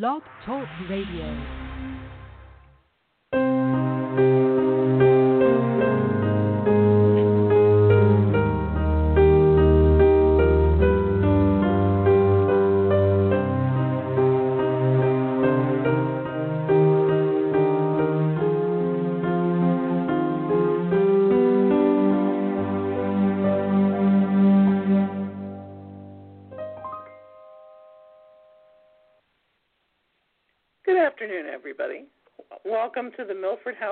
Blog Talk Radio.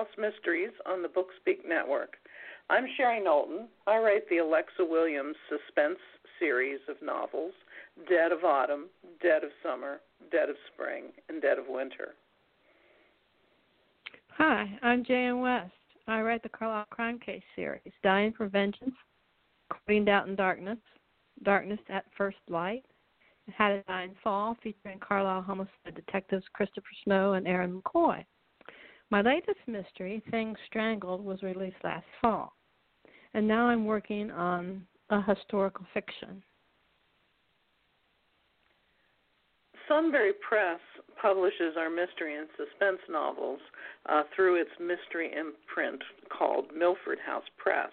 House Mysteries on the Bookspeak Network. I'm Sherry Knowlton. I write the Alexa Williams suspense series of novels Dead of Autumn, Dead of Summer, Dead of Spring, and Dead of Winter. Hi, I'm Joan West. I write the Carlisle Crime Case series, Dying for Vengeance, Courting Doubt and Darkness, Darkness at First Light, Had a Dying Fall, featuring Carlisle homicide detectives Christopher Snow and Aaron McCoy. My latest mystery, Things Strangled, was released last fall, and now I'm working on a historical fiction. Sunbury Press publishes our mystery and suspense novels uh, through its mystery imprint called Milford House Press.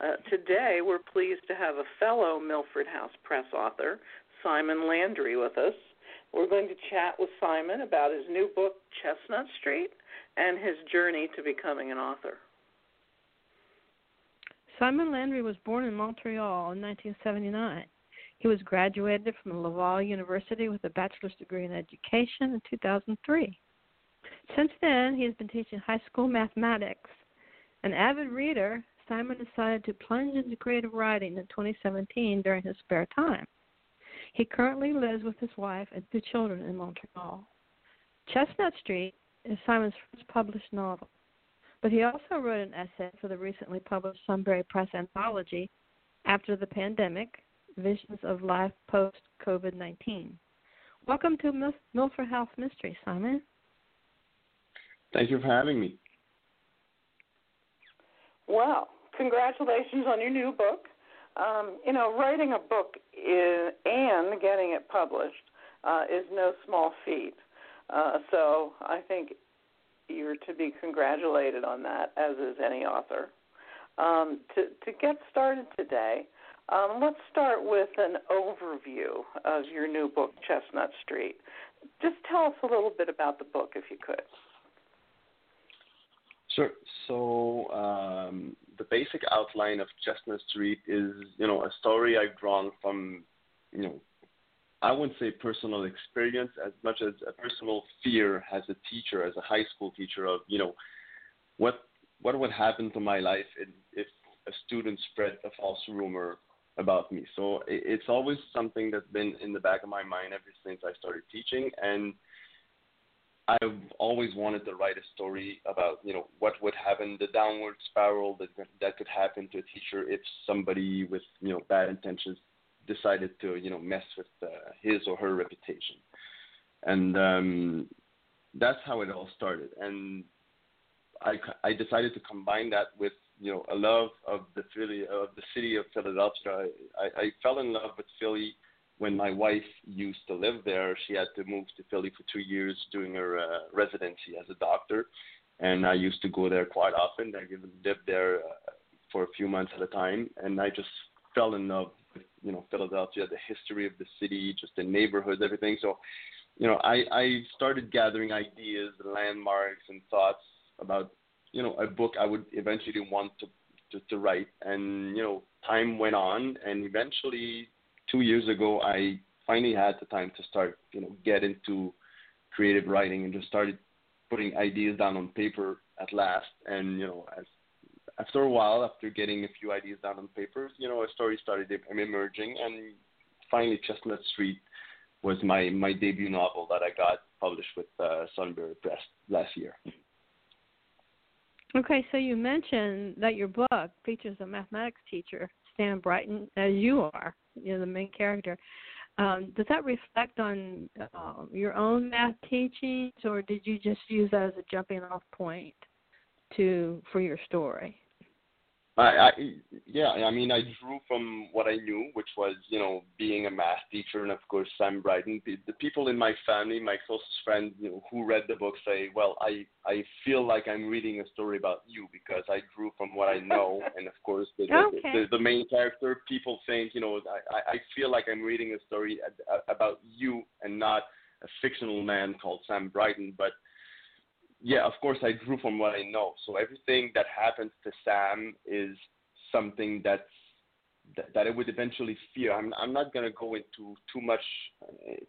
Uh, today, we're pleased to have a fellow Milford House Press author, Simon Landry, with us. We're going to chat with Simon about his new book, Chestnut Street, and his journey to becoming an author. Simon Landry was born in Montreal in 1979. He was graduated from Laval University with a bachelor's degree in education in 2003. Since then, he has been teaching high school mathematics. An avid reader, Simon decided to plunge into creative writing in 2017 during his spare time. He currently lives with his wife and two children in Montreal. Chestnut Street is Simon's first published novel, but he also wrote an essay for the recently published Sunbury Press anthology, After the Pandemic Visions of Life Post COVID 19. Welcome to Mil- Milford House Mystery, Simon. Thank you for having me. Well, congratulations on your new book. Um, you know, writing a book is, and getting it published uh, is no small feat. Uh, so I think you're to be congratulated on that, as is any author. Um, to, to get started today, um, let's start with an overview of your new book, Chestnut Street. Just tell us a little bit about the book, if you could. Sure. So um, the basic outline of Chestnut Street is, you know, a story I've drawn from, you know, I wouldn't say personal experience as much as a personal fear as a teacher, as a high school teacher, of you know, what what would happen to my life if a student spread a false rumor about me. So it, it's always something that's been in the back of my mind ever since I started teaching, and I've always wanted to write a story about you know what would happen, the downward spiral that that could happen to a teacher if somebody with you know bad intentions decided to you know mess with uh, his or her reputation, and um, that's how it all started. And I I decided to combine that with you know a love of the Philly of the city of Philadelphia. I, I fell in love with Philly when my wife used to live there. She had to move to Philly for two years doing her uh, residency as a doctor, and I used to go there quite often. I even lived there uh, for a few months at a time, and I just fell in love with you know Philadelphia, the history of the city, just the neighborhoods, everything. So, you know, I I started gathering ideas, landmarks, and thoughts about you know a book I would eventually want to to, to write. And you know, time went on, and eventually, two years ago, I finally had the time to start you know get into creative writing and just started putting ideas down on paper at last. And you know, as after a while, after getting a few ideas down on paper, you know, a story started emerging, and finally, Chestnut Street was my my debut novel that I got published with uh, Sunbury Press last year. Okay, so you mentioned that your book features a mathematics teacher, Sam Brighton, as you are, you know, the main character. Um, does that reflect on uh, your own math teachings, or did you just use that as a jumping off point to for your story? I, I yeah, I mean, I drew from what I knew, which was you know being a math teacher, and of course Sam Brighton. The, the people in my family, my closest friends, you know, who read the book, say, well, I I feel like I'm reading a story about you because I drew from what I know, and of course the okay. the, the, the main character. People think you know I I feel like I'm reading a story about you and not a fictional man called Sam Brighton, but yeah, of course, I drew from what I know. So everything that happens to Sam is something that's that, that I would eventually fear. I'm I'm not gonna go into too much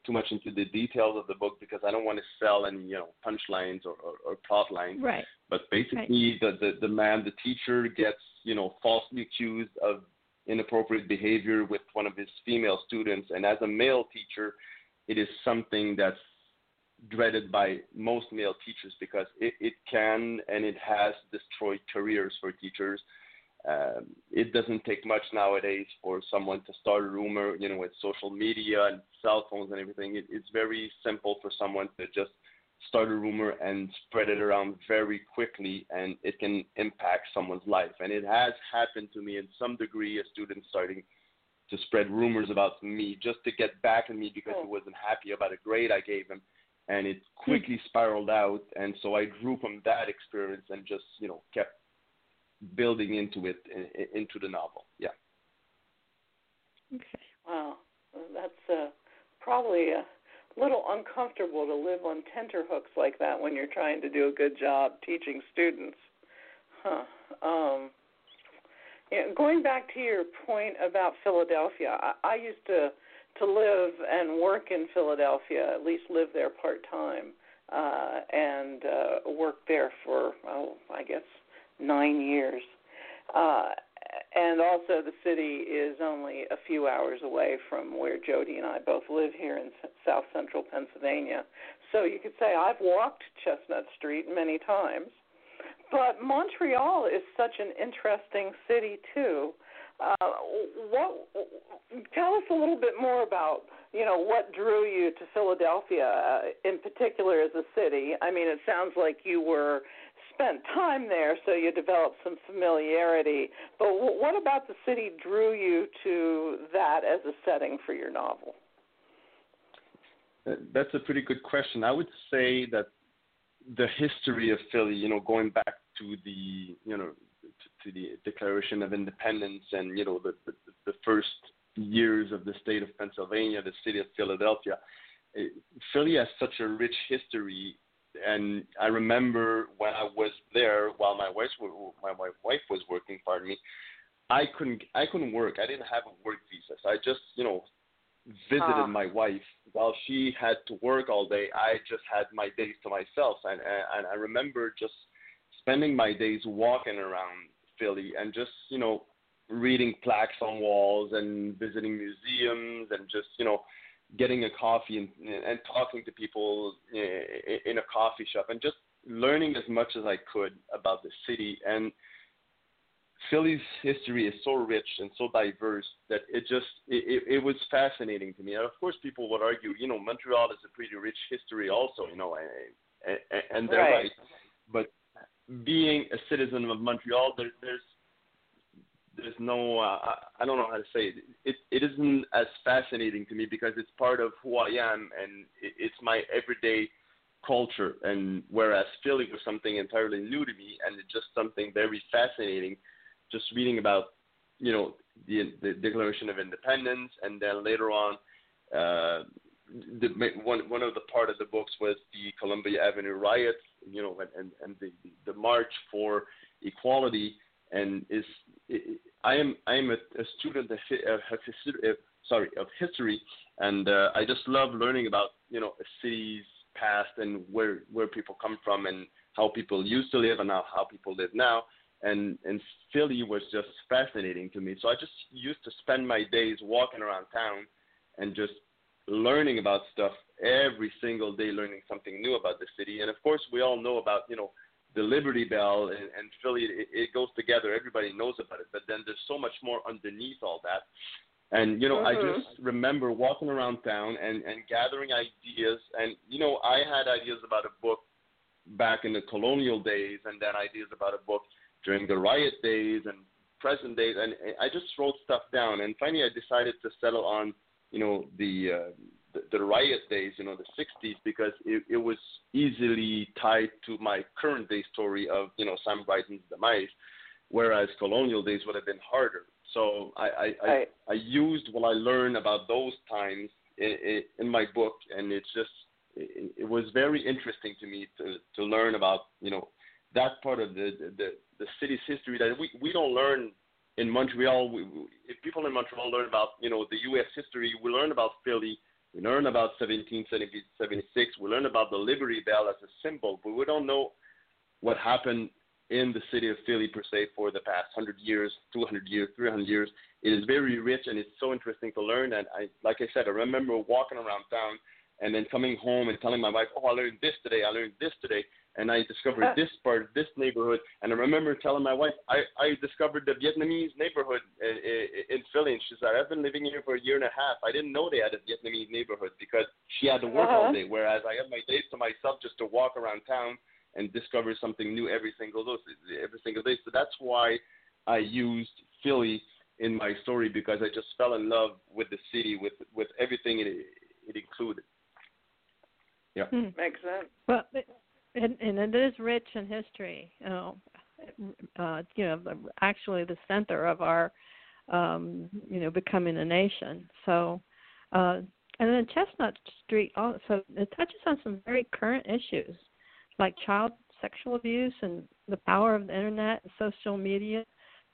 too much into the details of the book because I don't want to sell any you know punchlines or, or, or plot lines. Right. But basically, right. the, the the man, the teacher, gets you know falsely accused of inappropriate behavior with one of his female students, and as a male teacher, it is something that's dreaded by most male teachers because it, it can and it has destroyed careers for teachers. Um, it doesn't take much nowadays for someone to start a rumor, you know, with social media and cell phones and everything. It, it's very simple for someone to just start a rumor and spread it around very quickly, and it can impact someone's life. And it has happened to me in some degree, a student starting to spread rumors about me just to get back at me because he wasn't happy about a grade I gave him and it quickly spiraled out. And so I drew from that experience and just you know kept building into it into the novel. Yeah. Okay. Wow, that's uh, probably a little uncomfortable to live on tenterhooks like that when you're trying to do a good job teaching students. Huh. Um, yeah, going back to your point about Philadelphia, I, I used to to live and work in Philadelphia, at least live there part time, uh, and uh, work there for oh, I guess nine years. Uh, and also, the city is only a few hours away from where Joan and I both live here in South Central Pennsylvania. So you could say I've walked Chestnut Street many times. But Montreal is such an interesting city too. What tell us a little bit more about you know what drew you to Philadelphia uh, in particular as a city. I mean, it sounds like you were spent time there, so you developed some familiarity. But w- what about the city drew you to that as a setting for your novel? That's a pretty good question. I would say that the history of Philly, you know, going back to the you know to the Declaration of Independence and you know the, the, the first years of the state of Pennsylvania, the city of Philadelphia. Philly has such a rich history, and I remember when I was there while my wife my wife was working. Pardon me. I couldn't I couldn't work. I didn't have a work visa, so I just you know visited uh. my wife while she had to work all day. I just had my days to myself, and and I remember just spending my days walking around Philly and just you know reading plaques on walls and visiting museums and just you know getting a coffee and and talking to people in a coffee shop and just learning as much as I could about the city and Philly's history is so rich and so diverse that it just it, it, was fascinating to me. And of course, people would argue, you know, Montreal is a pretty rich history also, you know, and, and they're right. right. But being a citizen of Montreal, there, there's there's no uh, I don't know how to say it. it. It isn't as fascinating to me because it's part of who I am and it, it's my everyday culture. And whereas Philly was something entirely new to me and it's just something very fascinating, just reading about you know the, the Declaration of Independence and then later on. Uh, the one one of the part of the books was the Columbia Avenue riots, you know, and and, the the march for equality, and is I am I am a, a student of, of history, sorry of history, and uh, I just love learning about you know a city's past and where where people come from and how people used to live and how, how people live now. And and Philly was just fascinating to me. So I just used to spend my days walking around town and just learning about stuff every single day, learning something new about the city. And of course, we all know about you know the Liberty Bell and, and Philly. It, it goes together. Everybody knows about it. But then there's so much more underneath all that. And you know, mm-hmm. I just remember walking around town and and gathering ideas. And you know, I had ideas about a book back in the colonial days, and then ideas about a book during the riot days, and present days. and I just wrote stuff down. And finally, I decided to settle on, you know, the uh, the, the riot days, you know, the 60s, because it, it was easily tied to my current day story of, you know, Sam Brighton's demise, whereas colonial days would have been harder. So I I. I, I used what I learned about those times in, in my book, and it's just it, it was very interesting to me to to learn about you know that part of the the, the city's history that we we don't learn in Montreal. We, if people in Montreal learn about you know the U.S. history, we learn about Philly. We learn about 1776. We learn about the Liberty Bell as a symbol, but we don't know what happened in the city of Philly per se for the past 100 years, 200 years, 300 years. It is very rich and it's so interesting to learn. And I, like I said, I remember walking around town and then coming home and telling my wife, "Oh, I learned this today. I learned this today." And I discovered this part, of this neighborhood. And I remember telling my wife, I, I discovered the Vietnamese neighborhood in, in Philly. And she said, I've been living here for a year and a half. I didn't know they had a Vietnamese neighborhood because she had to work Uh-huh. all day, whereas I have my days to myself just to walk around town and discover something new every single day, every single day. So that's why I used Philly in my story because I just fell in love with the city, with with everything it it included. Yeah. Hmm. Makes sense. Well, and, and it is rich in history. You know, uh, you know, actually the center of our, um, you know, becoming a nation. So, uh, and then Chestnut Street also it touches on some very current issues, like child sexual abuse and the power of the internet and social media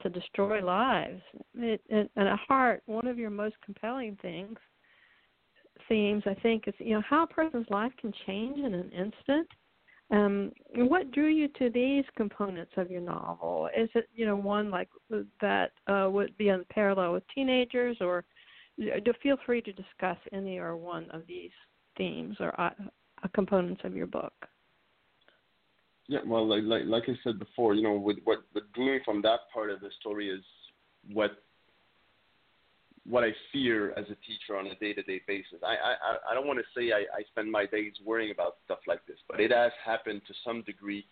to destroy lives. It, it, and at heart, one of your most compelling things themes I think is you know how a person's life can change in an instant. Um, what drew you to these components of your novel? Is it you know one like that uh, would be on parallel with teenagers, or do feel free to discuss any or one of these themes or uh, components of your book? Yeah, well, like, like like I said before, you know, with what what drew me from that part of the story is what what I fear as a teacher on a day-to-day basis. I I I don't want to say I, I spend my days worrying about stuff like this, but it has happened to some degree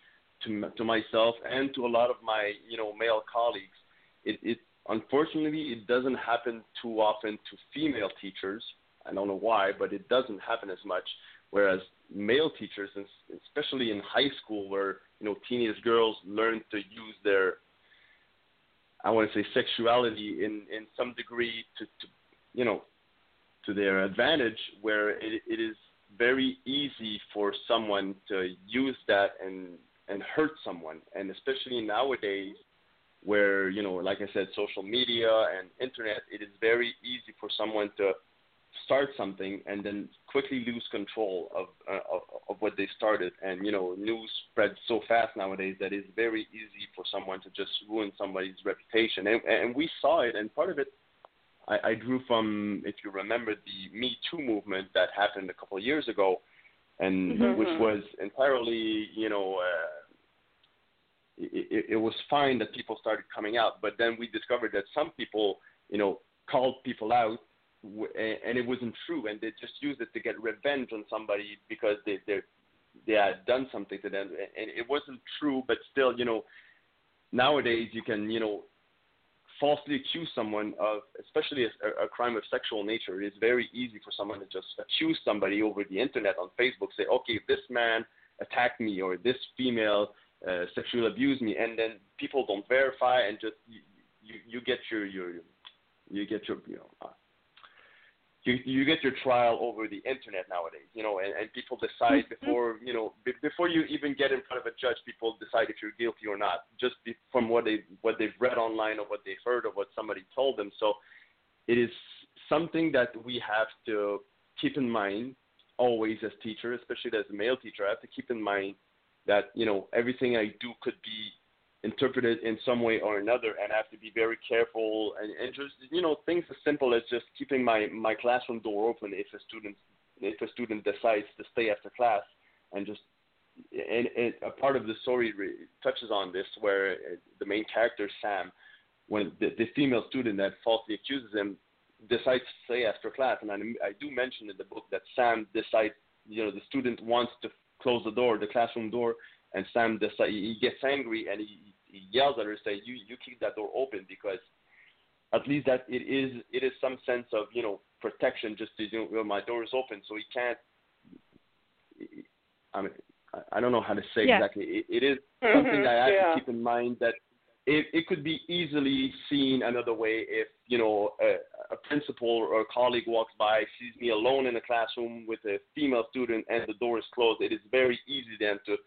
to to myself and to a lot of my you know male colleagues. It it unfortunately it doesn't happen too often to female teachers. I don't know why, but it doesn't happen as much. Whereas male teachers, especially in high school, where you know teenage girls learn to use their I want to say sexuality in in some degree to, to you know to their advantage, where it, it is very easy for someone to use that and and hurt someone, and especially nowadays, where you know, like I said, social media and internet, it is very easy for someone to start something and then quickly lose control of, uh, of of what they started. And you know, news spreads so fast nowadays that it's very easy for someone to just ruin somebody's reputation. And, and we saw it, and part of it I, I drew from, if you remember, the Me Too movement that happened a couple of years ago, and Mhm. which was entirely, you know. Uh, it, it was fine that people started coming out, but then we discovered that some people, you know, called people out and it wasn't true, and they just used it to get revenge on somebody because they they they had done something to them, and it wasn't true. But still, you know, nowadays you can you know falsely accuse someone of, especially a, a crime of sexual nature. It is very easy for someone to just accuse somebody over the internet on Facebook, say, okay, this man attacked me or this female uh, sexually abused me, and then people don't verify and just you you, you get your your you get your you know. You you get your trial over the internet nowadays, you know, and, and people decide mm-hmm. before you know b- before you even get in front of a judge, people decide if you're guilty or not, just be, from what they what they've read online or what they've heard or what somebody told them. So it is something that we have to keep in mind always as teacher, especially as a male teacher. I have to keep in mind that you know everything I do could be interpreted in some way or another and I have to be very careful and, and just you know things as simple as just keeping my my classroom door open if a student if a student decides to stay after class and just and, and a part of the story re- touches on this where uh, the main character Sam when the, the female student that falsely accuses him decides to stay after class. And I, I do mention in the book that Sam decides you know the student wants to close the door the classroom door and Sam decides he gets angry and he he yells at her, say, "You you keep that door open because at least that it is it is some sense of you know protection. Just to you know, my door is open, so he can't. I mean, I don't know how to say yeah. exactly. It, it is Mm-hmm. something I have yeah. to keep in mind that it, it could be easily seen another way if you know a, a principal or a colleague walks by, sees me alone in a classroom with a female student, and the door is closed. It is very easy then to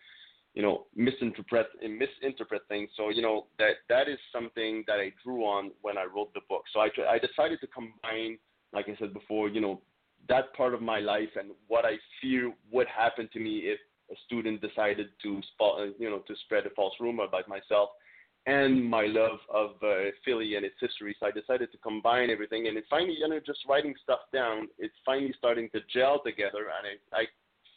you know misinterpret and misinterpret things. So you know that that is something that I drew on when I wrote the book. So I I decided to combine, like I said before, you know that part of my life and what I fear would happen to me if a student decided to you know to spread a false rumor about myself and my love of uh, Philly and its history. So I decided to combine everything, and it finally, you know, just writing stuff down, it's finally starting to gel together, and I, I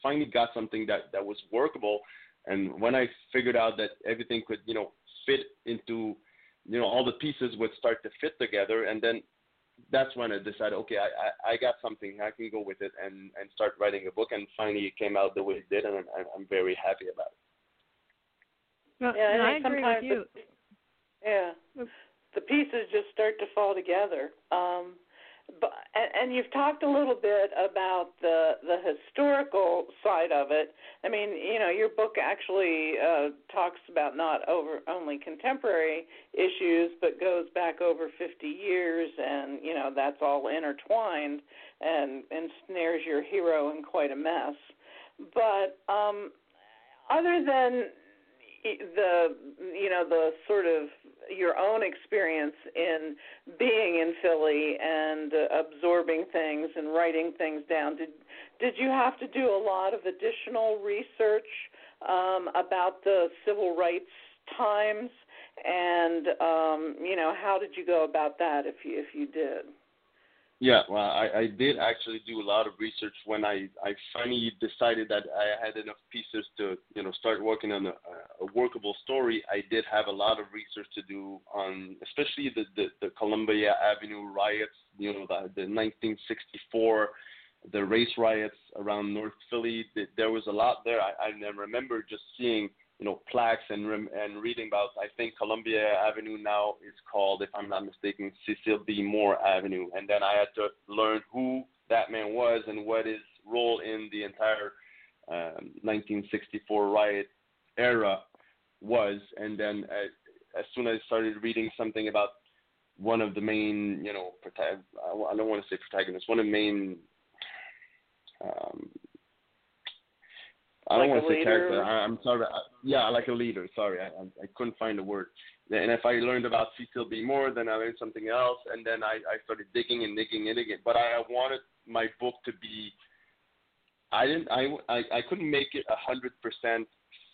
finally got something that that was workable. And when I figured out that everything could, you know, fit into, you know, all the pieces would start to fit together, and then that's when I decided, okay, I, I, I got something, I can go with it, and and start writing a book. And finally, it came out the way it did, and I'm, I'm very happy about it. Well, Yeah, and I I agree with sometimes you. the- Yeah, the pieces just start to fall together. Um, but and, you've talked a little bit about the the historical side of it. I mean, you know, your book actually uh, talks about not over only contemporary issues, but goes back over 50 years, and you know that's all intertwined and ensnares your hero in quite a mess. But um, other than the you know the sort of your own experience in being in Philly and uh, absorbing things and writing things down. Did did you have to do a lot of additional research um, about the civil rights times? And um, you know how did you go about that if you if you did Yeah, well, I, I did actually do a lot of research when I, I finally decided that I had enough pieces to, you know, start working on a, a workable story. I did have a lot of research to do on, especially the, the, the Columbia Avenue riots, you know, the, the 1964, the race riots around North Philly. There was a lot there. I, I remember just seeing you know plaques and rem- and reading about. I think Columbia Avenue now is called, if I'm not mistaken, Cecil B. Moore Avenue. And then I had to learn who that man was and what his role in the entire um, 1964 riot era was. And then uh, as soon as I started reading something about one of the main, you know, prota- I don't want to say protagonists, one of the main um, I don't Like want to say character. I, I'm sorry. I, yeah, like a leader. Sorry, I, I, I couldn't find the word. And if I learned about Cecil B. Moore, then I learned something else, and then I, I started digging and digging and digging. But I wanted my book to be. I didn't. I I, I couldn't make it a hundred percent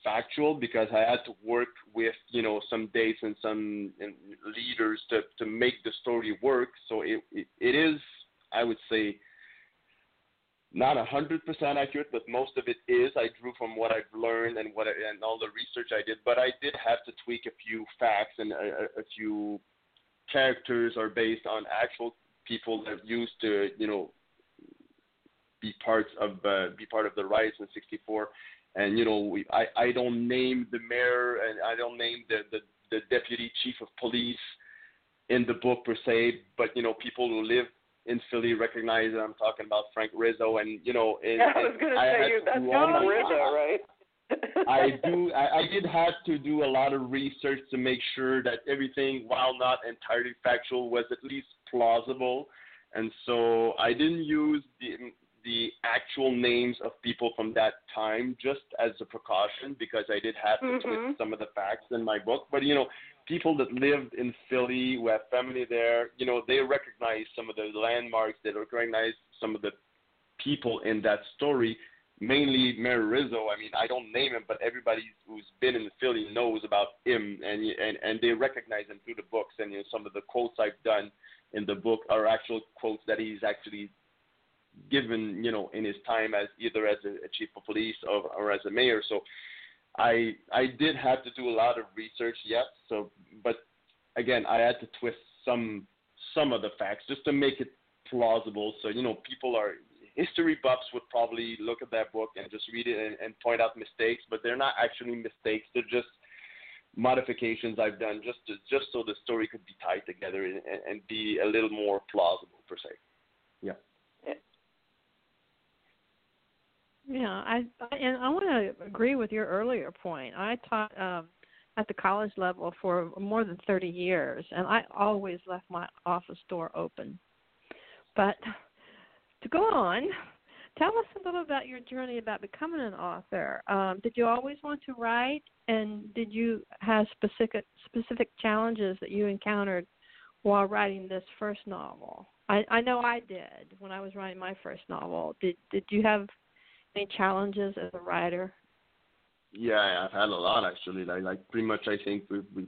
factual because I had to work with you know some dates and some and leaders to to make the story work. So it it, it is I would say not a hundred percent accurate, but most of it is. I drew from what I've learned and what I, and all the research I did, but I did have to tweak a few facts and a, a few characters are based on actual people that used to you know be parts of uh, be part of the riots in '64. And you know, we, I I don't name the mayor and I don't name the, the the deputy chief of police in the book per se, but you know, people who live in Philly recognize that I'm talking about Frank Rizzo, and you know, and, yeah, I was going to I say you that's do all not my- Rizzo, right? I do. I, I did have to do a lot of research to make sure that everything, while not entirely factual, was at least plausible. And so I didn't use the the actual names of people from that time just as a precaution because I did have to Mhm. twist some of the facts in my book. But you know, people that lived in Philly who have family there, you know, they recognize some of the landmarks. They recognize some of the people in that story mainly Mayor Rizzo. I mean, I don't name him, but everybody who's been in Philly knows about him, and and and they recognize him through the books. And you know, some of the quotes I've done in the book are actual quotes that he's actually given, you know, in his time as either as a, a chief of police or, or as a mayor. So I I did have to do a lot of research, yes. So, but again, I had to twist some some of the facts just to make it plausible. So you know, people are history buffs would probably look at that book and just read it and, and point out mistakes, but they're not actually mistakes. They're just modifications I've done just to, just so the story could be tied together and, and be a little more plausible per se. Yeah. Yeah, I, and I want to agree with your earlier point. I taught um at the college level for more than 30 years and I always left my office door open. But to go on, tell us a little about your journey about becoming an author. Um, did you always want to write, and did you have specific specific challenges that you encountered while writing this first novel? I, I know I did when I was writing my first novel. Did did you have any challenges as a writer? Yeah, I've had a lot actually. Like, like pretty much, I think we, we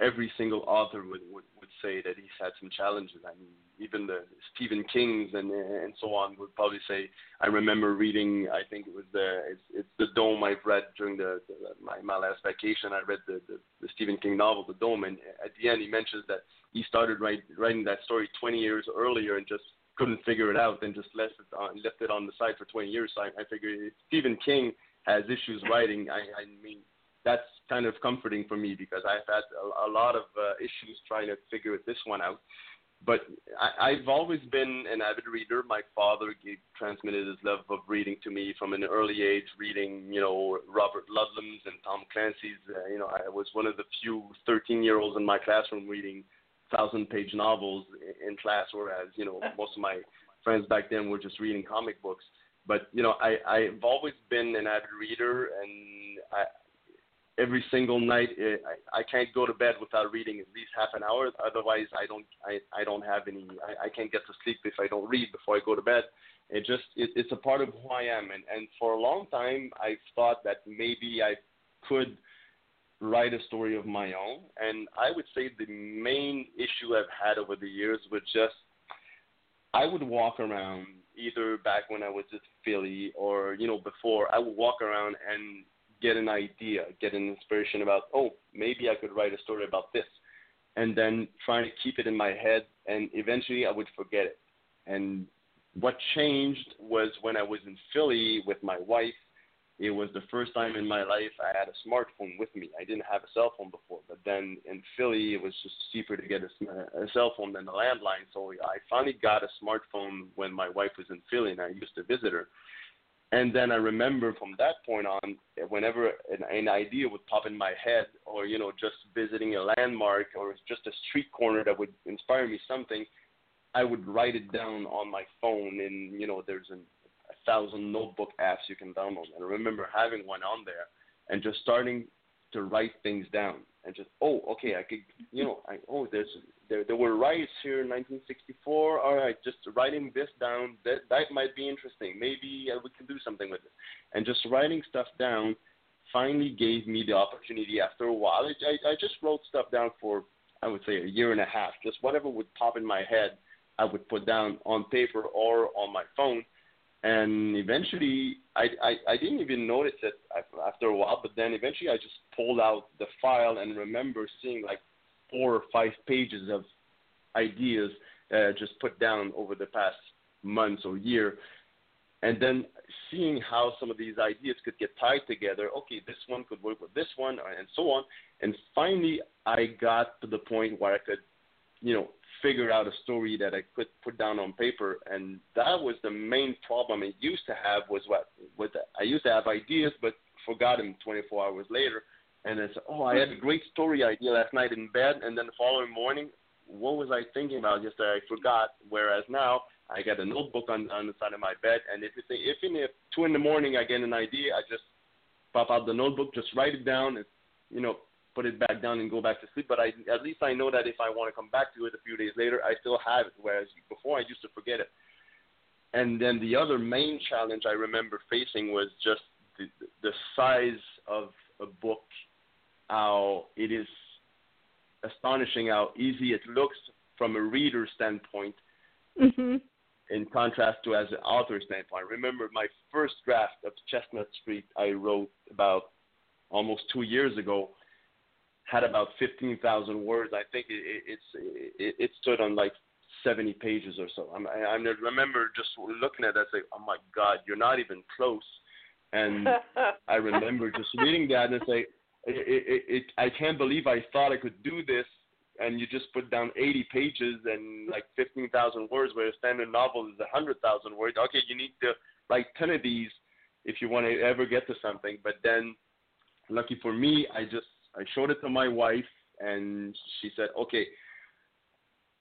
every single author would, would would say that he's had some challenges. I mean, even the Stephen Kings and and so on would probably say. I remember reading. I think it was the it's, it's the Dome. I've read during the, the my my last vacation. I read the, the the Stephen King novel, The Dome, and at the end he mentions that he started write, writing that story 20 years earlier and just couldn't figure it out and just left it on left it on the side for 20 years. So I, I figured if Stephen King has issues writing, I, I mean that's kind of comforting for me because I've had a, a lot of uh, issues trying to figure this one out. But I, I've always been an avid reader. My father gave, transmitted his love of reading to me from an early age, reading, you know, Robert Ludlum's and Tom Clancy's. Uh, you know, I was one of the few 13 year olds in my classroom reading thousand page novels in class, whereas, you know, most of my friends back then were just reading comic books. But, you know, I, I've always been an avid reader and I, every single night. Eh, I, I can't go to bed without reading at least half an hour. Otherwise, I don't I, I don't have any. I, I can't get to sleep if I don't read before I go to bed. It just it, it's a part of who I am. And and for a long time, I thought that maybe I could write a story of my own. And I would say the main issue I've had over the years was just I would walk around either back when I was at Philly or you know before. I would walk around and get an idea, get an inspiration about, oh, maybe I could write a story about this. And then trying to keep it in my head, and eventually I would forget it. And what changed was when I was in Philly with my wife. It was the first time in my life I had a smartphone with me. I didn't have a cell phone before, but then in Philly it was just cheaper to get a, a cell phone than a landline. So I finally got a smartphone when my wife was in Philly, and I used to visit her and then I remember from that point on, whenever an, an idea would pop in my head, or you know, just visiting a landmark or just a street corner that would inspire me something, I would write it down on my phone. And you know, there's an, thousand notebook apps you can download. And I remember having one on there and just starting to write things down and just oh okay I could you know I oh there's there there were riots here in 1964 all right just writing this down that that might be interesting. Maybe uh, we can do something with it. And just writing stuff down finally gave me the opportunity after a while. I, I, I just wrote stuff down for I would say a year and a half. Just whatever would pop in my head I would put down on paper or on my phone and eventually I, I I didn't even notice it after a while, but then eventually I just pulled out the file and remember seeing like four or five pages of ideas uh, just put down over the past months or year, and then seeing how some of these ideas could get tied together. Okay, this one could work with this one, and so on. And finally, I got to the point where I could, you know, figure out a story that I could put down on paper, and that was the main problem I used to have was what with I used to have ideas but forgot them 24 hours later, and it's oh I had a great story idea last night in bed, and then the following morning, what was I thinking about yesterday? I forgot. Whereas now I got a notebook on on the side of my bed, and if in if two in the morning I get an idea, I just pop out the notebook, just write it down, and you know put it back down and go back to sleep. But I at least I know that if I want to come back to it a few days later, I still have it. Whereas before I used to forget it. And then the other main challenge I remember facing was just the, the size of a book. How it is astonishing how easy it looks from a reader standpoint. Mm-hmm. In contrast to as an author standpoint, remember my first draft of Chestnut Street I wrote about almost two years ago, had about 15,000 words. I think it, it's it, it stood on like 70 pages or so. I'm, I, I remember just looking at that, say, "Oh my God, you're not even close." And I remember just reading that and say, it, it, it, I can't believe I thought I could do this. And you just put down 80 pages and like 15,000 words, where a standard novel is 100,000 words. Okay, you need to write 10 of these if you want to ever get to something. But then, lucky for me, I just I showed it to my wife, and she said, okay.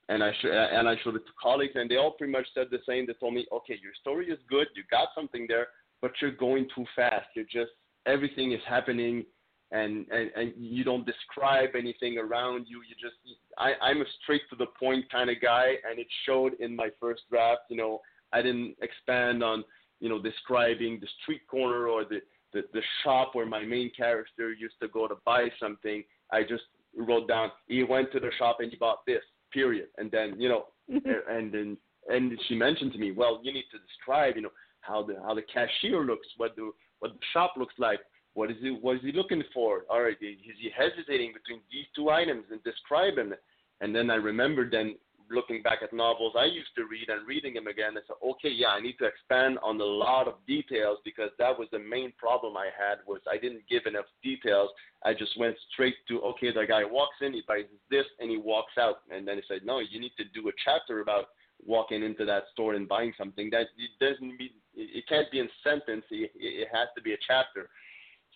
And I sh- and I showed it to colleagues, and they all pretty much said the same. They told me, okay, your story is good, you got something there, but you're going too fast. You're just everything is happening and, and and you don't describe anything around you you just i i'm a straight to the point kind of guy and it showed in my first draft you know i didn't expand on you know describing the street corner or the the, the shop where my main character used to go to buy something i just wrote down he went to the shop and he bought this period and then you know and then and she mentioned to me well you need to describe you know how the how the cashier looks what the what the shop looks like. What is he what is he looking for? All right, is he hesitating between these two items and describing it? And then I remembered then looking back at novels I used to read and reading them again, I said, okay, yeah, I need to expand on a lot of details because that was the main problem I had was I didn't give enough details. I just went straight to, okay, the guy walks in, he buys this, and he walks out. And then he said, no, you need to do a chapter about walking into that store and buying something. That it doesn't mean it can't be in sentence. It, it has to be a chapter.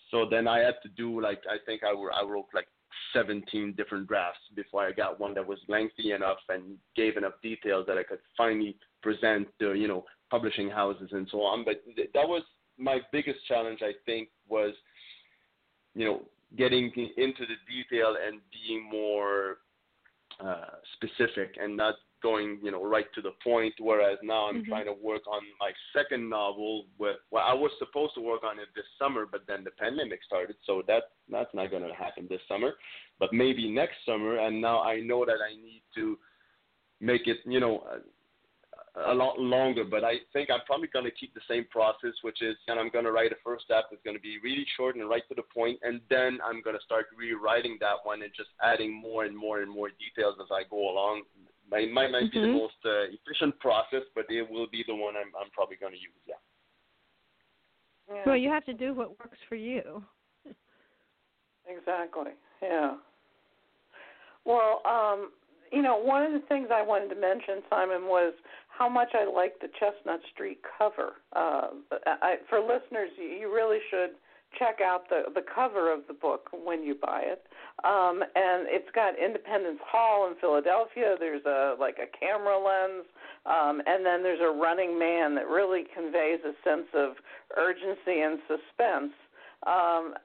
So then I had to do like I think I, were I wrote like 17 different drafts before I got one that was lengthy enough and gave enough details that I could finally present to you know publishing houses and so on. But th- that was my biggest challenge. I think was you know getting into the detail and being more uh, specific and not going, you know, right to the point. Whereas now I'm mm-hmm. trying to work on my second novel. With, well, I was supposed to work on it this summer, but then the pandemic started, so that that's not going to happen this summer. But maybe next summer. And now I know that I need to make it, you know, a lot longer, but I think I'm probably going to keep the same process, which is, and I'm going to write a first draft that's going to be really short and right to the point, and then I'm going to start rewriting that one and just adding more and more and more details as I go along. It might not mm-hmm. be the most uh, efficient process, but it will be the one I'm, I'm probably going to use. Yeah. yeah. Well, you have to do what works for you. exactly. Yeah. Well, um, you know, one of the things I wanted to mention, Simon, was how much I like the Chestnut Street cover. Uh, I, for listeners, you really should check out the the cover of the book when you buy it. Um, and it's got Independence Hall in Philadelphia. There's a like a camera lens, um, and then there's a running man that really conveys a sense of urgency and suspense. Um,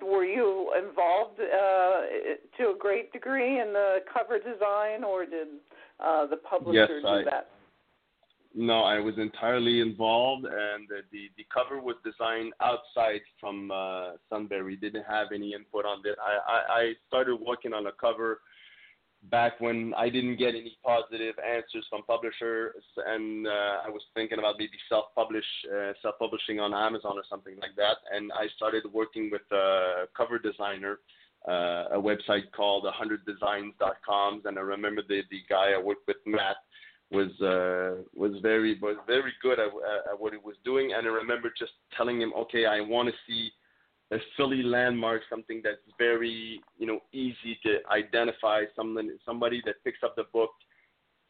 were you involved uh, to a great degree in the cover design, or did uh, the publisher yes, do I, that? No, I was entirely involved, and the the, the cover was designed outside from uh, Sunbury. Didn't have any input on it. I, I, I started working on a cover back when I didn't get any positive answers from publishers, and uh, I was thinking about maybe self-publish, uh, self-publishing on Amazon or something like that. And I started working with a cover designer, uh, a website called 100designs.com. And I remember the the guy I worked with, Matt was uh, was very was very good at, at what he was doing, and I remember just telling him, okay, I want to see a Philly landmark, something that's very you know easy to identify. Someone somebody that picks up the book,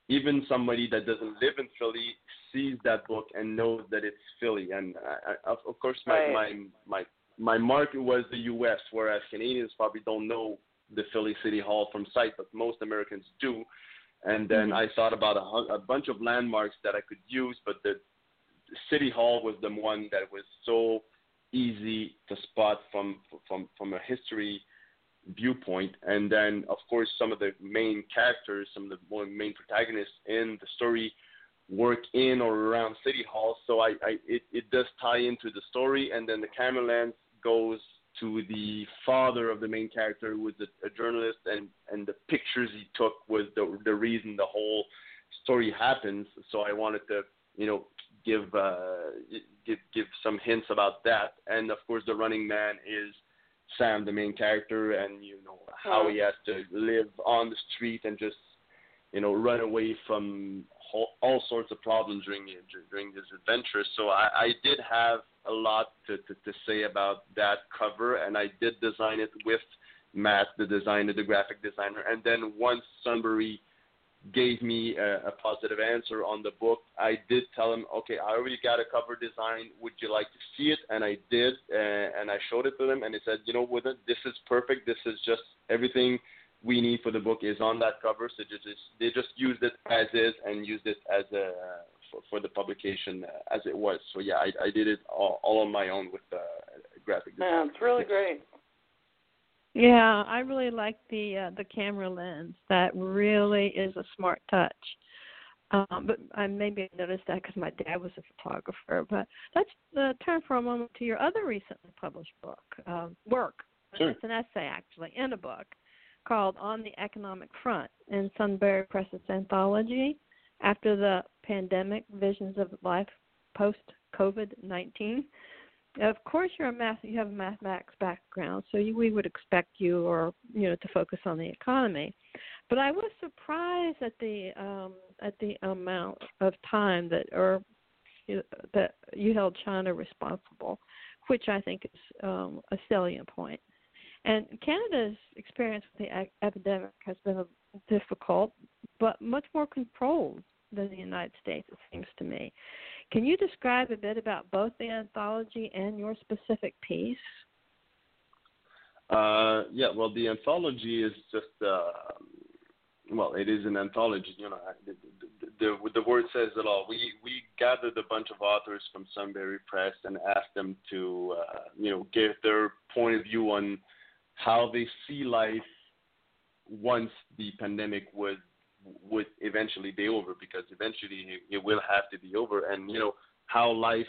even somebody that doesn't live in Philly sees that book and knows that it's Philly. And I, I, of course, my, right. my my my market was the U.S., whereas Canadians probably don't know the Philly City Hall from sight, but most Americans do. And then mm-hmm. I thought about a, a bunch of landmarks that I could use, but the City Hall was the one that was so easy to spot from from from a history viewpoint. And then, of course, some of the main characters, some of the more main protagonists in the story work in or around City Hall. So I, I it, it does tie into the story. And then the camera lens goes to the father of the main character, who was a, a journalist, and and the pictures he took was the the reason the whole story happens. So I wanted to, you know, give uh, give give some hints about that. And of course, the running man is Sam, the main character, and you know how he has to live on the street and just you know run away from all, all sorts of problems during during this adventure. So I, I did have a lot to, to, to say about that cover, and I did design it with Matt, the designer, the graphic designer. And then once Sunbury gave me a, a positive answer on the book, I did tell him, okay, I already got a cover design. Would you like to see it? And I did, uh, and I showed it to them, and he said, you know, with it, this is perfect. This is just everything we need for the book is on that cover. So just, they just used it as is and used it as a for, for the publication uh, as it was. So yeah, I, I did it all, all on my own with uh, graphic design. Yeah, it's really great. Yeah, I really like the uh, the camera lens. That really is a smart touch. Um, but I maybe noticed that because my dad was a photographer. But let's uh, turn for a moment to your other recently published book, um, work. Sure. It's an essay actually in a book called On the Economic Front in Sunbury Press's anthology after the pandemic visions of life post COVID 19. Of course, you're a math. You have a mathematics background, so you, we would expect you, or you know, to focus on the economy. But I was surprised at the um, at the amount of time that, or you that you held China responsible, which I think is um, a salient point. And Canada's experience with the epidemic has been difficult, but much more controlled than the United States, it seems to me. Can you describe a bit about both the anthology and your specific piece? Uh, yeah, well, the anthology is just, uh, well, it is an anthology. You know, the, the, the, word says it all. We we gathered a bunch of authors from Sunbury Press and asked them to, uh, you know, give their point of view on how they see life once the pandemic would would eventually be over because eventually it will have to be over and you know how life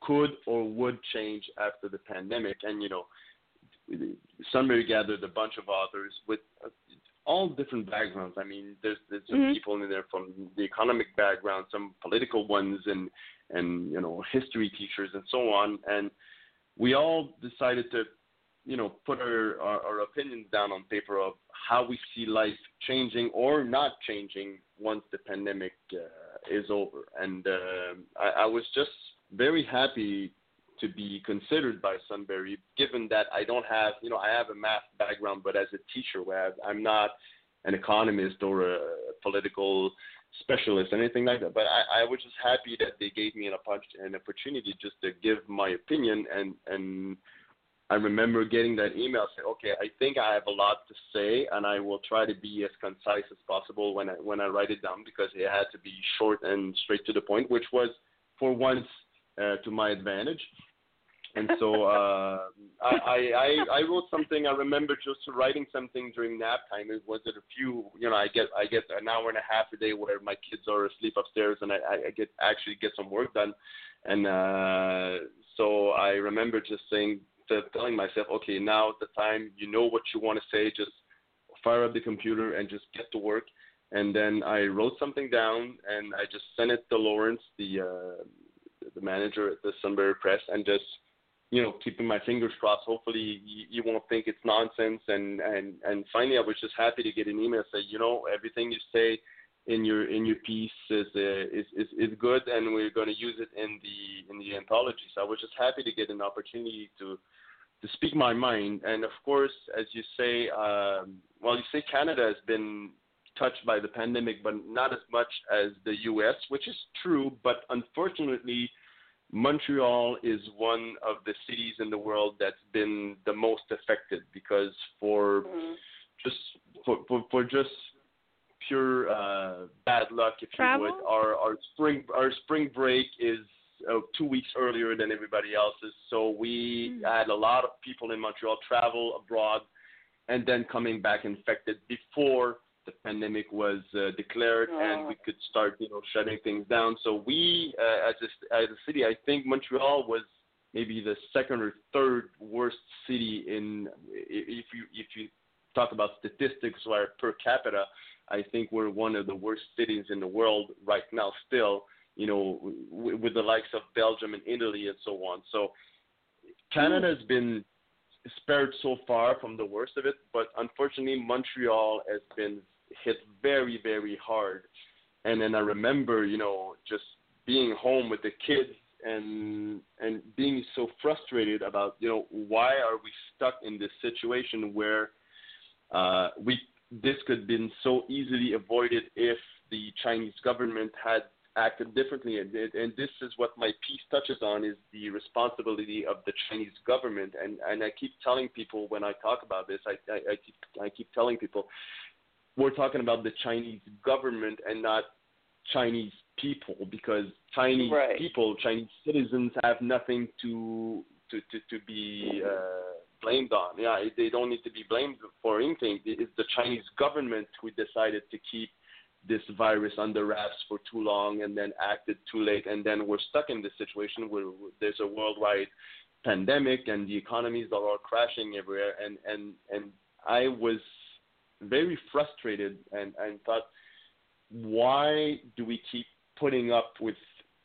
could or would change after the pandemic and you know Sunbury gathered a bunch of authors with uh, all different backgrounds. I mean, there's there's some mm-hmm. people in there from the economic background, some political ones, and and you know history teachers and so on. And we all decided to you know, put our, our, our opinions down on paper of how we see life changing or not changing once the pandemic uh, is over. And uh, I, I was just very happy to be considered by Sunbury, given that I don't have, you know, I have a math background, but as a teacher, where I'm not an economist or a political specialist, anything like that. But I, I was just happy that they gave me an, an opportunity just to give my opinion and and I remember getting that email saying, "Okay, I think I have a lot to say, and I will try to be as concise as possible when I when I write it down because it had to be short and straight to the point, which was for once uh, to my advantage." And so uh, I, I I wrote something. I remember just writing something during nap time. It was it a few, you know, I get I get an hour and a half a day where my kids are asleep upstairs, and I, I get actually get some work done. And uh, so I remember just saying of telling myself, okay, now the time, you know what you want to say, just fire up the computer and just get to work. And then I wrote something down and I just sent it to Lawrence, the uh, the manager at the Sunbury Press, and just you know keeping my fingers crossed. Hopefully you, you won't think it's nonsense. And and and finally, I was just happy to get an email say, you know, everything you say in your in your piece is uh, is, is is good, and we're going to use it in the in the anthology. So I was just happy to get an opportunity to to speak my mind. And of course, as you say, um, well, you say Canada has been touched by the pandemic, but not as much as the U.S., which is true. But unfortunately, Montreal is one of the cities in the world that's been the most affected because for mm-hmm. just for, for, for just pure uh, bad luck, if Travel? you would, our our spring our spring break is uh, two weeks earlier than everybody else's. So we mm. had a lot of people in Montreal travel abroad and then coming back infected before the pandemic was uh, declared oh. and we could start, you know, shutting things down. So we, uh, as a, as a city, I think Montreal was maybe the second or third worst city in if you if you talk about statistics or per capita. I think we're one of the worst cities in the world right now still you know, w- with the likes of Belgium and Italy and so on. So Canada has been spared so far from the worst of it, but unfortunately Montreal has been hit very, very hard. And then I remember, you know, just being home with the kids and and being so frustrated about you know why are we stuck in this situation where uh, we this could have been so easily avoided if the Chinese government had acted differently. And, and this is what my piece touches on is the responsibility of the Chinese government. And, and I keep telling people when I talk about this, I, I, I, keep, I keep telling people we're talking about the Chinese government and not Chinese people because Chinese right. people, Chinese citizens have nothing to to to, to be uh, blamed on. Yeah, they don't need to be blamed for anything. It's the Chinese government who decided to keep this virus under wraps for too long and then acted too late, and then we're stuck in this situation where there's a worldwide pandemic and the economies are all crashing everywhere. And and and I was very frustrated and and thought, why do we keep putting up with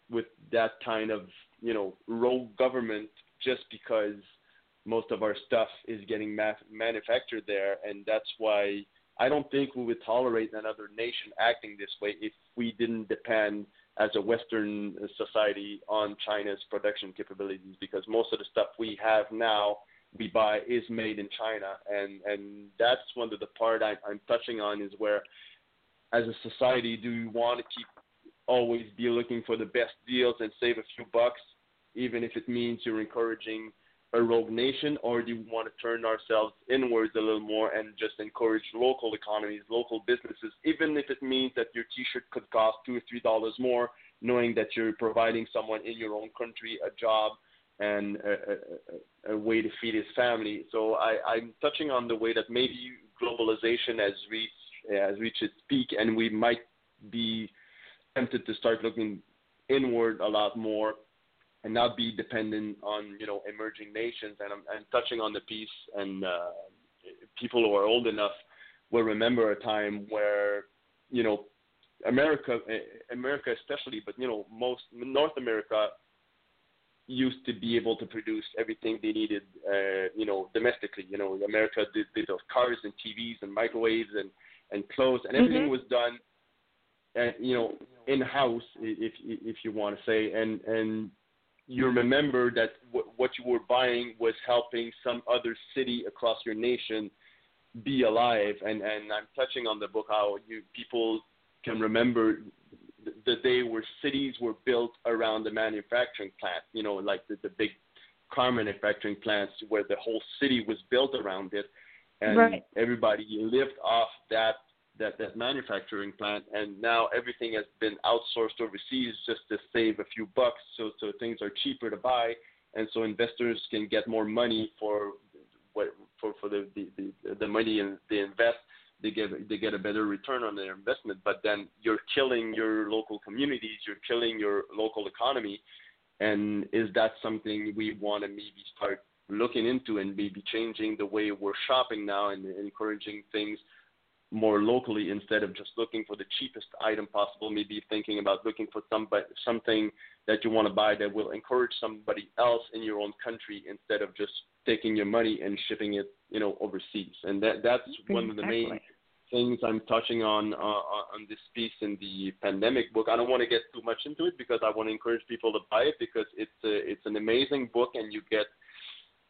with that kind of you know rogue government just because most of our stuff is getting ma- manufactured there, and that's why I don't think we would tolerate another nation acting this way if we didn't depend as a Western society on China's production capabilities because most of the stuff we have now we buy is made in China. And and that's one of the part I, I'm touching on is where as a society do we want to keep always be looking for the best deals and save a few bucks even if it means you're encouraging a rogue nation, or do we want to turn ourselves inwards a little more and just encourage local economies, local businesses, even if it means that your T-shirt could cost two or three dollars more, knowing that you're providing someone in your own country a job and a, a, a way to feed his family. So I, I'm touching on the way that maybe globalization has reached has reached its peak, and we might be tempted to start looking inward a lot more and not be dependent on you know emerging nations. And I'm, I'm touching on the piece, and uh, people who are old enough will remember a time where you know America, eh, America especially, but you know most North America used to be able to produce everything they needed, uh, you know, domestically. You know, America did, did those cars and TVs and microwaves and and clothes, and everything mm-hmm. was done, uh, you know, in house, if if you want to say, and and you remember that w- what you were buying was helping some other city across your nation be alive. And, and I'm touching on the book how you people can remember the, the day where cities were built around the manufacturing plant, you know, like the, the big car manufacturing plants where the whole city was built around it. And right. everybody lived off that that, that manufacturing plant, and now everything has been outsourced overseas just to save a few bucks. So so things are cheaper to buy, and so investors can get more money for what for for the the, the, the money and they invest. They get they get a better return on their investment, but then you're killing your local communities. You're killing your local economy, and is that something we want to maybe start looking into and maybe changing the way we're shopping now and encouraging things more locally instead of just looking for the cheapest item possible. Maybe thinking about looking for somebody, something that you want to buy that will encourage somebody else in your own country instead of just taking your money and shipping it, you know, overseas. And that that's exactly. one of the main things I'm touching on uh, on this piece in the pandemic book. I don't want to get too much into it because I want to encourage people to buy it because it's a, it's an amazing book and you get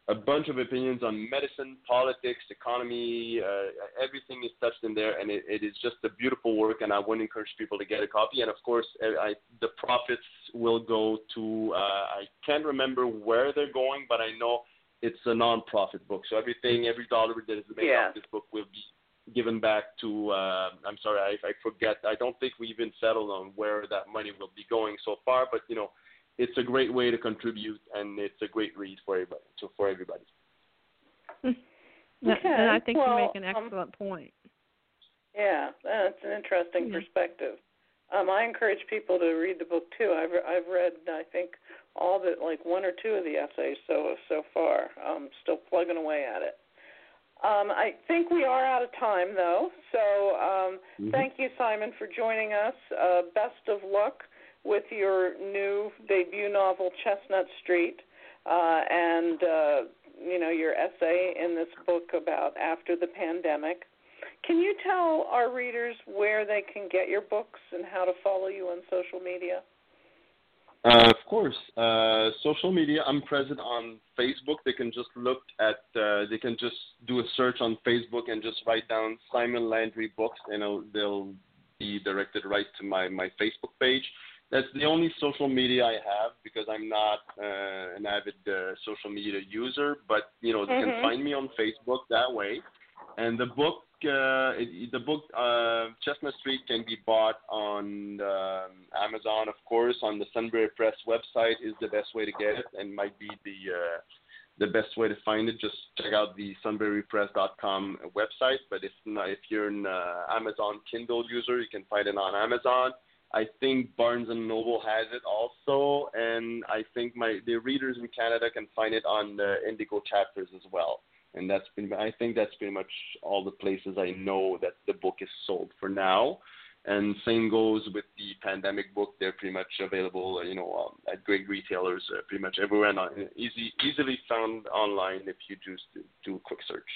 a bunch of opinions on medicine, politics, economy. Uh, everything is touched in there, and it, it is just a beautiful work. And I would encourage people to get a copy. And of course, uh, I, the profits will go to uh, I can't remember where they're going, but I know it's a non-profit book. So everything, every dollar that is made yeah. off this book will be given back to. Uh, I'm sorry, I, I forget. I don't think we even settled on where that money will be going so far, but you know it's a great way to contribute, and it's a great read for everybody. So for everybody. Okay. And I think well, you make an um, excellent um, point. Yeah, that's an interesting yeah. perspective. Um, I encourage people to read the book too. I've I've read I think all but like one or two of the essays so so far. I'm still plugging away at it. Um, I think we are out of time though. So um, mm-hmm. thank you, Simon, for joining us. Uh, best of luck with your new debut novel, Chestnut Street, uh, and uh, you know your essay in this book about after the pandemic. Can you tell our readers where they can get your books and how to follow you on social media? Uh, of course. Uh, social media. I'm present on Facebook. They can just look at. Uh, they can just do a search on Facebook and just write down Simon Landry books, and it'll, they'll be directed right to my my Facebook page. That's the only social media I have because I'm not uh, an avid uh, social media user. But you know, mm-hmm. can find me on Facebook that way. And the book uh, it, the book uh, Chestnut Street can be bought on um, Amazon, of course. On the Sunbury Press website is the best way to get it, and might be the uh, the best way to find it. Just check out the sunburypress.com website. But if not, if you're an uh, Amazon Kindle user, you can find it on Amazon. I think Barnes and Noble has it also, and I think my the readers in Canada can find it on the Indigo chapters as well and that's been I think that's pretty much all the places I know that the book is sold for now. And same goes with the pandemic book; they're pretty much available, you know, um, at great retailers, uh, pretty much everywhere, and uh, easy easily found online if you just do a quick search.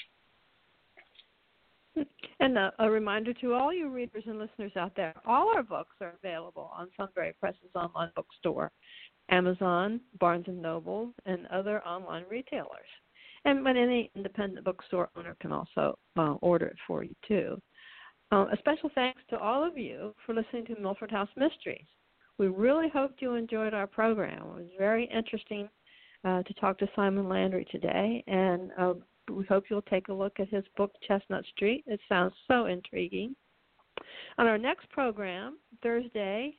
And a, a, reminder to all you readers and listeners out there: all our books are available on Sunbury Press's online bookstore, Amazon, Barnes and Noble, and other online retailers and but any independent bookstore owner can also uh, order it for you too. Uh, a special thanks to all of you for listening to Milford House Mysteries. We really hoped you enjoyed our program. It was very interesting uh, to talk to Simon Landry today, and uh, we hope you'll take a look at his book Chestnut Street. It sounds so intriguing. On our next program, Thursday,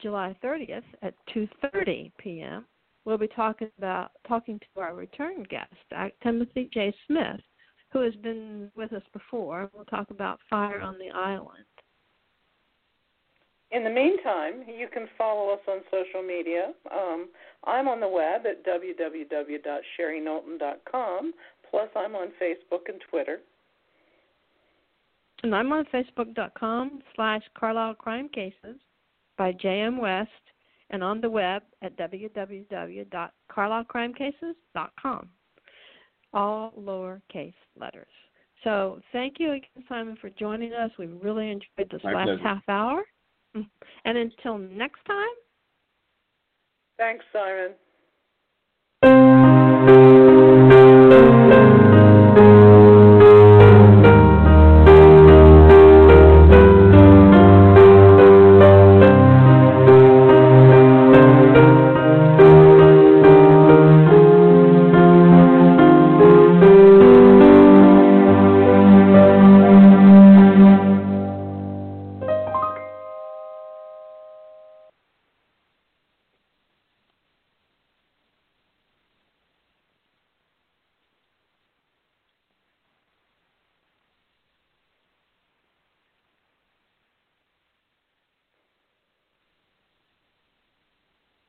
July 30th at 2:30 p.m., we'll be talking about talking to our return guest, Timothy J. Smith, who has been with us before. We'll talk about fire on the island. In the meantime, you can follow us on social media. Um, I'm on the web at www.sherryknowlton.com. Plus, I'm on Facebook and Twitter. And I'm on Facebook.com slash Carlisle Crime Cases by J.M. West and on the web at www.carlislecrimecases.com. All lowercase letters. So thank you again, Simon, for joining us. We really enjoyed this My last pleasure. half hour. Mm. And until next time. Thanks, Simon.